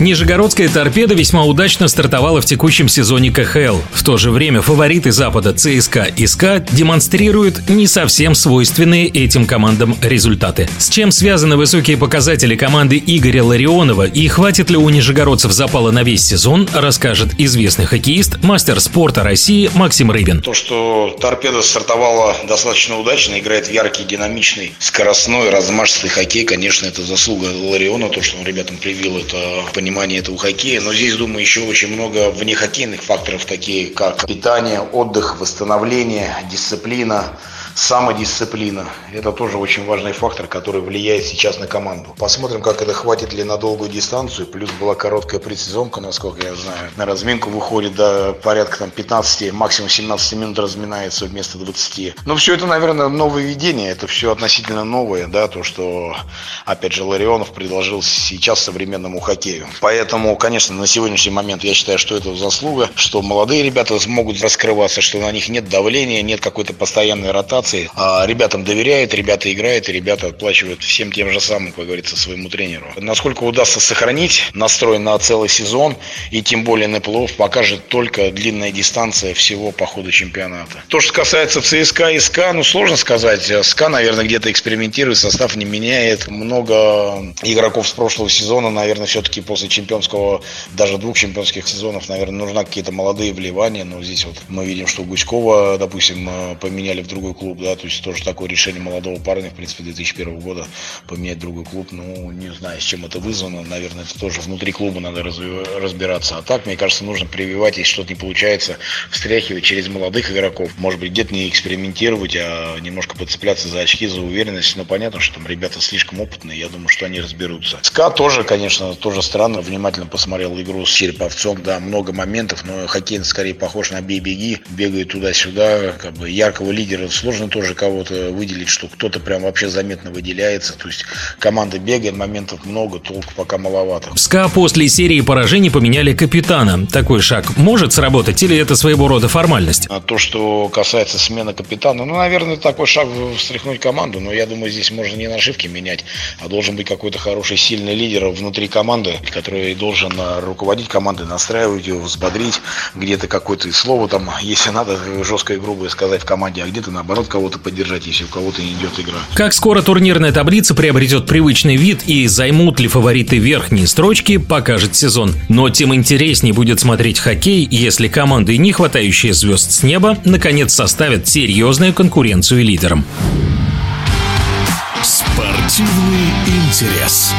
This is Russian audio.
Нижегородская торпеда весьма удачно стартовала в текущем сезоне КХЛ. В то же время фавориты Запада ЦСКА и СКА демонстрируют не совсем свойственные этим командам результаты. С чем связаны высокие показатели команды Игоря Ларионова и хватит ли у нижегородцев запала на весь сезон, расскажет известный хоккеист, мастер спорта России Максим Рыбин. То, что торпеда стартовала достаточно удачно, играет в яркий, динамичный, скоростной, размашистый хоккей, конечно, это заслуга Лариона, то, что он ребятам привил это понимание понимание этого хоккея. Но здесь, думаю, еще очень много внехоккейных факторов, такие как питание, отдых, восстановление, дисциплина самодисциплина. Это тоже очень важный фактор, который влияет сейчас на команду. Посмотрим, как это хватит ли на долгую дистанцию. Плюс была короткая предсезонка, насколько я знаю. На разминку выходит до порядка там, 15, максимум 17 минут разминается вместо 20. Но все это, наверное, нововведение. Это все относительно новое, да, то, что, опять же, Ларионов предложил сейчас современному хоккею. Поэтому, конечно, на сегодняшний момент я считаю, что это заслуга, что молодые ребята смогут раскрываться, что на них нет давления, нет какой-то постоянной ротации ситуации. А ребятам доверяют, ребята играют, и ребята отплачивают всем тем же самым, как говорится, своему тренеру. Насколько удастся сохранить настрой на целый сезон, и тем более на плей покажет только длинная дистанция всего по ходу чемпионата. То, что касается ЦСКА и СКА, ну, сложно сказать. СКА, наверное, где-то экспериментирует, состав не меняет. Много игроков с прошлого сезона, наверное, все-таки после чемпионского, даже двух чемпионских сезонов, наверное, нужны какие-то молодые вливания. Но здесь вот мы видим, что Гуськова, допустим, поменяли в другой клуб клуб, да, то есть тоже такое решение молодого парня, в принципе, 2001 года поменять другой клуб, ну, не знаю, с чем это вызвано, наверное, это тоже внутри клуба надо разбираться, а так, мне кажется, нужно прививать, если что-то не получается, встряхивать через молодых игроков, может быть, где-то не экспериментировать, а немножко подцепляться за очки, за уверенность, но понятно, что там ребята слишком опытные, я думаю, что они разберутся. СКА тоже, конечно, тоже странно, внимательно посмотрел игру с Череповцом, да, много моментов, но хоккей скорее похож на бей-беги, бегает туда-сюда, как бы яркого лидера сложно тоже кого-то выделить, что кто-то прям вообще заметно выделяется. То есть команда бегает, моментов много, толку пока маловато. СКА после серии поражений поменяли капитана. Такой шаг может сработать или это своего рода формальность? А то, что касается смены капитана, ну, наверное, такой шаг встряхнуть команду, но я думаю, здесь можно не на ошибки менять, а должен быть какой-то хороший, сильный лидер внутри команды, который должен а, руководить командой, настраивать ее, взбодрить, где-то какое-то слово там, если надо, жесткое и грубое сказать в команде, а где-то наоборот кого-то поддержать, если у кого-то не идет игра. Как скоро турнирная таблица приобретет привычный вид и займут ли фавориты верхние строчки, покажет сезон. Но тем интереснее будет смотреть хоккей, если команды, не хватающие звезд с неба, наконец составят серьезную конкуренцию лидерам. Спортивный интерес.